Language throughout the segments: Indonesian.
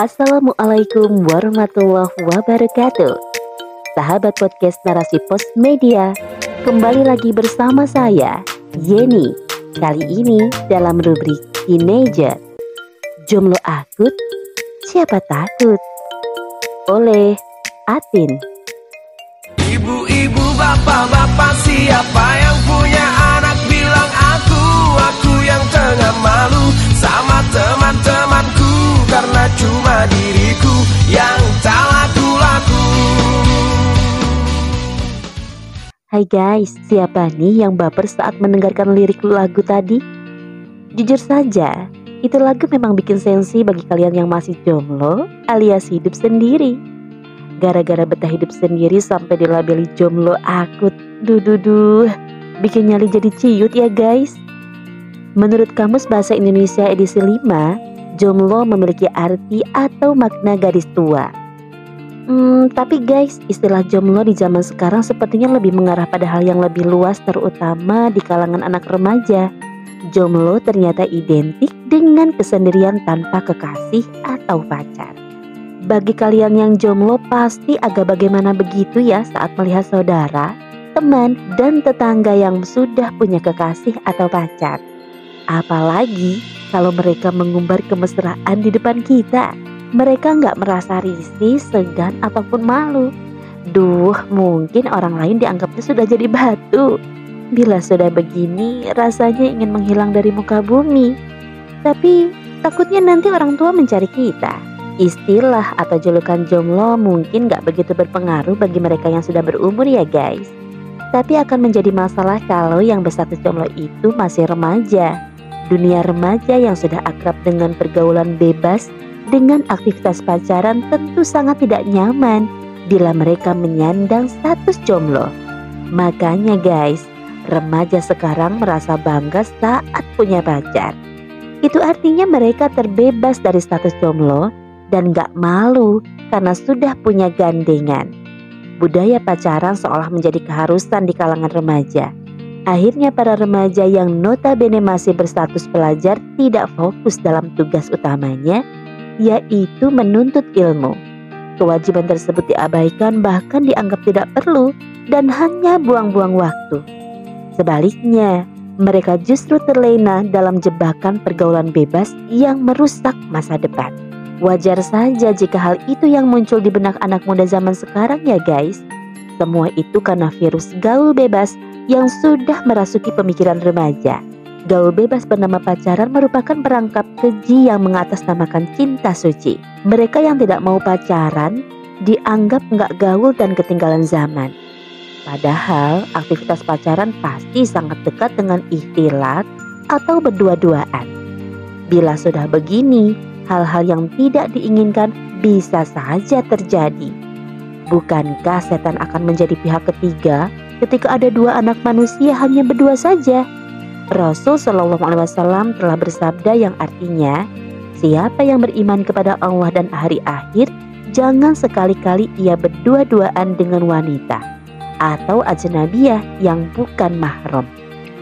Assalamualaikum warahmatullahi wabarakatuh. Sahabat podcast narasi pos media Kembali lagi bersama saya Yeni. Kali ini dalam rubrik Teenager. Jomlo akut Siapa takut? Oleh Atin. Ibu-ibu, bapak-bapak, siapa yang punya Hai guys, siapa nih yang baper saat mendengarkan lirik lagu tadi? Jujur saja, itu lagu memang bikin sensi bagi kalian yang masih jomblo alias hidup sendiri. Gara-gara betah hidup sendiri sampai dilabeli jomblo akut. Duh, duh, duh. Bikin nyali jadi ciut ya guys. Menurut Kamus Bahasa Indonesia edisi 5, jomblo memiliki arti atau makna gadis tua. Hmm, tapi guys, istilah jomblo di zaman sekarang sepertinya lebih mengarah pada hal yang lebih luas terutama di kalangan anak remaja. Jomblo ternyata identik dengan kesendirian tanpa kekasih atau pacar. Bagi kalian yang jomblo pasti agak bagaimana begitu ya saat melihat saudara, teman, dan tetangga yang sudah punya kekasih atau pacar. Apalagi kalau mereka mengumbar kemesraan di depan kita. Mereka nggak merasa risih, segan, ataupun malu. Duh, mungkin orang lain dianggapnya sudah jadi batu. Bila sudah begini, rasanya ingin menghilang dari muka bumi. Tapi takutnya nanti orang tua mencari kita. Istilah atau julukan jomblo mungkin gak begitu berpengaruh bagi mereka yang sudah berumur ya guys. Tapi akan menjadi masalah kalau yang berstatus jomblo itu masih remaja. Dunia remaja yang sudah akrab dengan pergaulan bebas dengan aktivitas pacaran tentu sangat tidak nyaman bila mereka menyandang status jomblo. Makanya guys, remaja sekarang merasa bangga saat punya pacar. Itu artinya mereka terbebas dari status jomblo dan gak malu karena sudah punya gandengan. Budaya pacaran seolah menjadi keharusan di kalangan remaja. Akhirnya para remaja yang notabene masih berstatus pelajar tidak fokus dalam tugas utamanya, yaitu menuntut ilmu. Kewajiban tersebut diabaikan bahkan dianggap tidak perlu dan hanya buang-buang waktu. Sebaliknya, mereka justru terlena dalam jebakan pergaulan bebas yang merusak masa depan. Wajar saja jika hal itu yang muncul di benak anak muda zaman sekarang ya guys. Semua itu karena virus gaul bebas yang sudah merasuki pemikiran remaja. Gaul bebas bernama pacaran merupakan perangkap keji yang mengatasnamakan cinta suci. Mereka yang tidak mau pacaran dianggap nggak gaul dan ketinggalan zaman. Padahal aktivitas pacaran pasti sangat dekat dengan ikhtilat atau berdua-duaan. Bila sudah begini, hal-hal yang tidak diinginkan bisa saja terjadi. Bukankah setan akan menjadi pihak ketiga ketika ada dua anak manusia hanya berdua saja? Rasul Shallallahu Alaihi Wasallam telah bersabda yang artinya, siapa yang beriman kepada Allah dan hari akhir, jangan sekali-kali ia berdua-duaan dengan wanita atau ajnabiyah yang bukan mahram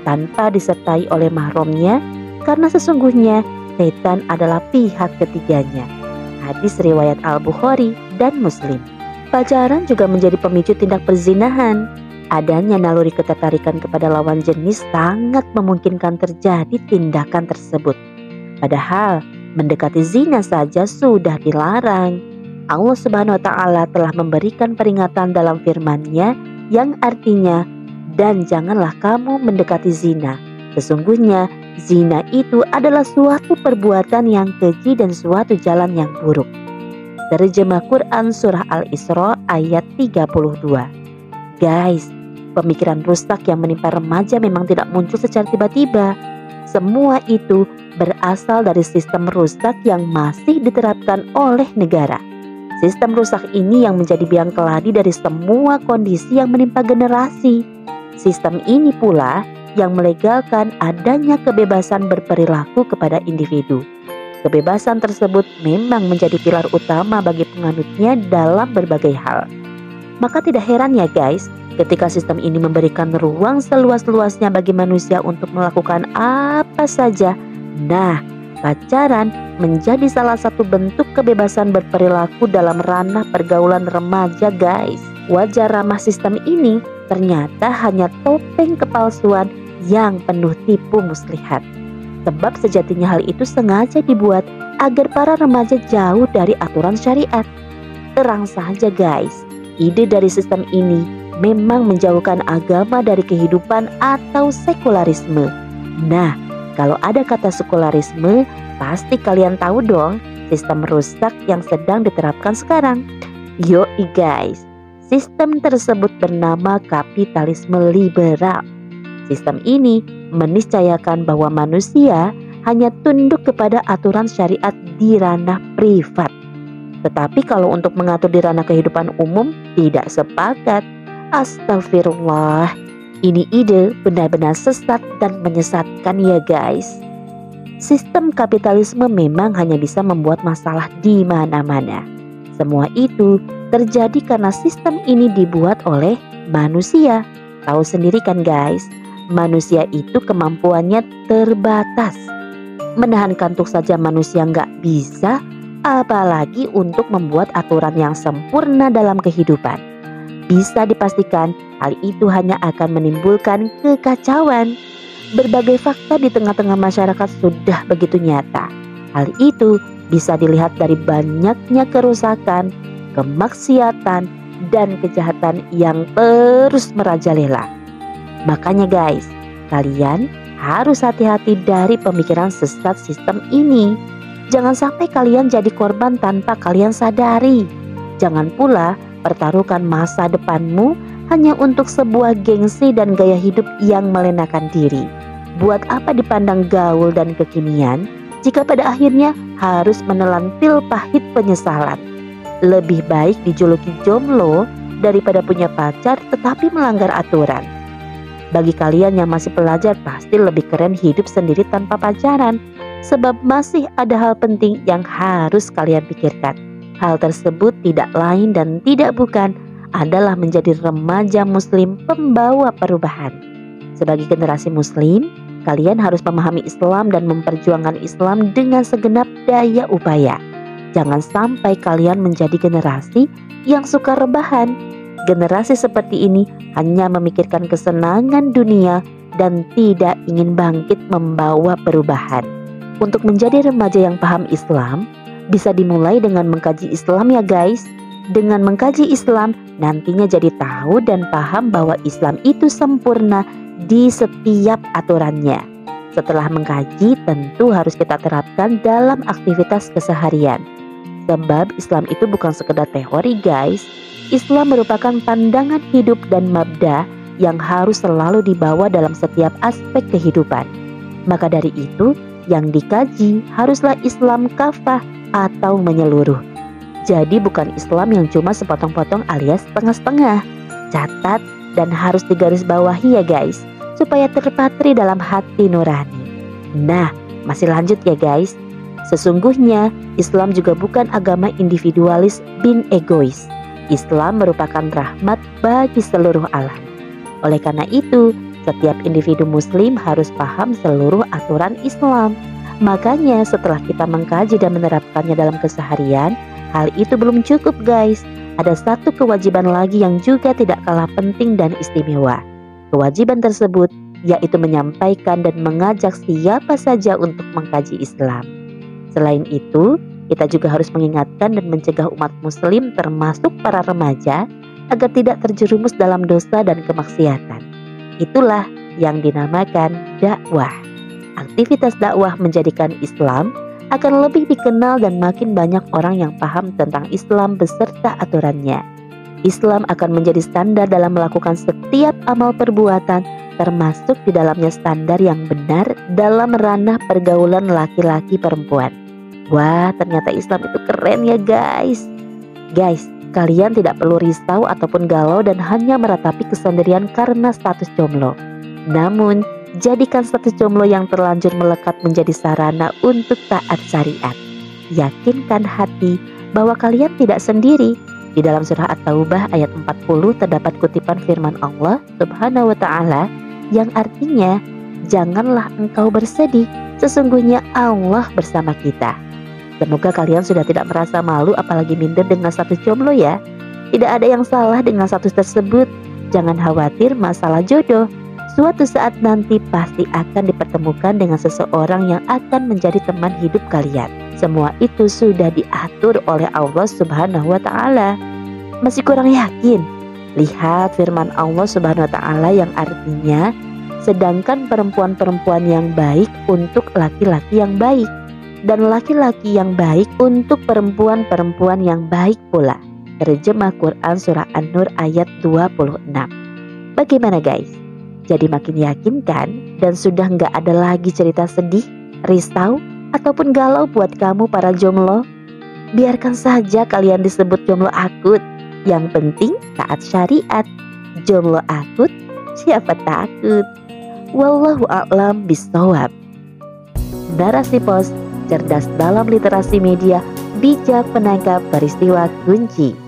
tanpa disertai oleh mahramnya karena sesungguhnya setan adalah pihak ketiganya. Hadis riwayat Al-Bukhari dan Muslim. Pacaran juga menjadi pemicu tindak perzinahan. Adanya naluri ketertarikan kepada lawan jenis sangat memungkinkan terjadi tindakan tersebut. Padahal mendekati zina saja sudah dilarang. Allah Subhanahu wa taala telah memberikan peringatan dalam firman-Nya yang artinya dan janganlah kamu mendekati zina. Sesungguhnya Zina itu adalah suatu perbuatan yang keji dan suatu jalan yang buruk. Terjemah Quran Surah Al-Isra ayat 32 Guys, pemikiran rusak yang menimpa remaja memang tidak muncul secara tiba-tiba. Semua itu berasal dari sistem rusak yang masih diterapkan oleh negara. Sistem rusak ini yang menjadi biang keladi dari semua kondisi yang menimpa generasi. Sistem ini pula yang melegalkan adanya kebebasan berperilaku kepada individu. Kebebasan tersebut memang menjadi pilar utama bagi penganutnya dalam berbagai hal. Maka tidak heran ya guys, ketika sistem ini memberikan ruang seluas-luasnya bagi manusia untuk melakukan apa saja. Nah, pacaran menjadi salah satu bentuk kebebasan berperilaku dalam ranah pergaulan remaja guys. Wajah ramah sistem ini ternyata hanya topeng kepalsuan yang penuh tipu muslihat. Sebab sejatinya hal itu sengaja dibuat agar para remaja jauh dari aturan syariat. Terang saja guys, ide dari sistem ini memang menjauhkan agama dari kehidupan atau sekularisme. Nah, kalau ada kata sekularisme, pasti kalian tahu dong sistem rusak yang sedang diterapkan sekarang. Yoi guys, sistem tersebut bernama kapitalisme liberal. Sistem ini meniscayakan bahwa manusia hanya tunduk kepada aturan syariat di ranah privat. Tetapi kalau untuk mengatur di ranah kehidupan umum tidak sepakat. Astagfirullah, ini ide benar-benar sesat dan menyesatkan ya guys. Sistem kapitalisme memang hanya bisa membuat masalah di mana-mana. Semua itu terjadi karena sistem ini dibuat oleh manusia. Tahu sendiri kan guys, manusia itu kemampuannya terbatas. Menahan kantuk saja manusia nggak bisa, apalagi untuk membuat aturan yang sempurna dalam kehidupan. Bisa dipastikan hal itu hanya akan menimbulkan kekacauan. Berbagai fakta di tengah-tengah masyarakat sudah begitu nyata. Hal itu bisa dilihat dari banyaknya kerusakan, kemaksiatan, dan kejahatan yang terus merajalela. Makanya guys, kalian harus hati-hati dari pemikiran sesat sistem ini. Jangan sampai kalian jadi korban tanpa kalian sadari. Jangan pula pertaruhkan masa depanmu hanya untuk sebuah gengsi dan gaya hidup yang melenakan diri. Buat apa dipandang gaul dan kekinian jika pada akhirnya harus menelan pil pahit penyesalan? Lebih baik dijuluki jomblo daripada punya pacar tetapi melanggar aturan. Bagi kalian yang masih pelajar pasti lebih keren hidup sendiri tanpa pacaran sebab masih ada hal penting yang harus kalian pikirkan. Hal tersebut tidak lain dan tidak bukan adalah menjadi remaja muslim pembawa perubahan. Sebagai generasi muslim, kalian harus memahami Islam dan memperjuangkan Islam dengan segenap daya upaya. Jangan sampai kalian menjadi generasi yang suka rebahan Generasi seperti ini hanya memikirkan kesenangan dunia dan tidak ingin bangkit membawa perubahan. Untuk menjadi remaja yang paham Islam, bisa dimulai dengan mengkaji Islam ya guys. Dengan mengkaji Islam, nantinya jadi tahu dan paham bahwa Islam itu sempurna di setiap aturannya. Setelah mengkaji, tentu harus kita terapkan dalam aktivitas keseharian. Sebab Islam itu bukan sekedar teori guys, Islam merupakan pandangan hidup dan mabda yang harus selalu dibawa dalam setiap aspek kehidupan. Maka dari itu, yang dikaji haruslah Islam kafah atau menyeluruh. Jadi bukan Islam yang cuma sepotong-potong alias setengah-setengah. Catat dan harus digaris bawahi ya guys, supaya terpatri dalam hati nurani. Nah, masih lanjut ya guys. Sesungguhnya Islam juga bukan agama individualis bin egois Islam merupakan rahmat bagi seluruh alam. Oleh karena itu, setiap individu muslim harus paham seluruh aturan Islam. Makanya setelah kita mengkaji dan menerapkannya dalam keseharian, hal itu belum cukup guys. Ada satu kewajiban lagi yang juga tidak kalah penting dan istimewa. Kewajiban tersebut yaitu menyampaikan dan mengajak siapa saja untuk mengkaji Islam. Selain itu, kita juga harus mengingatkan dan mencegah umat muslim termasuk para remaja agar tidak terjerumus dalam dosa dan kemaksiatan. Itulah yang dinamakan dakwah. Aktivitas dakwah menjadikan Islam akan lebih dikenal dan makin banyak orang yang paham tentang Islam beserta aturannya. Islam akan menjadi standar dalam melakukan setiap amal perbuatan termasuk di dalamnya standar yang benar dalam ranah pergaulan laki-laki perempuan. Wah, ternyata Islam itu keren ya guys. Guys, kalian tidak perlu risau ataupun galau dan hanya meratapi kesendirian karena status jomblo. Namun, jadikan status jomblo yang terlanjur melekat menjadi sarana untuk taat syariat. Yakinkan hati bahwa kalian tidak sendiri. Di dalam surah At-Taubah ayat 40 terdapat kutipan firman Allah Subhanahu wa taala yang artinya, "Janganlah engkau bersedih Sesungguhnya Allah bersama kita. Semoga kalian sudah tidak merasa malu apalagi minder dengan satu jomblo ya. Tidak ada yang salah dengan status tersebut. Jangan khawatir masalah jodoh. Suatu saat nanti pasti akan dipertemukan dengan seseorang yang akan menjadi teman hidup kalian. Semua itu sudah diatur oleh Allah Subhanahu wa taala. Masih kurang yakin? Lihat firman Allah Subhanahu wa taala yang artinya sedangkan perempuan-perempuan yang baik untuk laki-laki yang baik dan laki-laki yang baik untuk perempuan-perempuan yang baik pula. Terjemah Quran Surah An-Nur ayat 26 Bagaimana guys? Jadi makin yakin kan? Dan sudah nggak ada lagi cerita sedih, risau, ataupun galau buat kamu para jomblo? Biarkan saja kalian disebut jomblo akut. Yang penting taat syariat. Jomblo akut, siapa takut? Wallahu a'lam bisawab. Narasi pos cerdas dalam literasi media, bijak penangkap peristiwa kunci.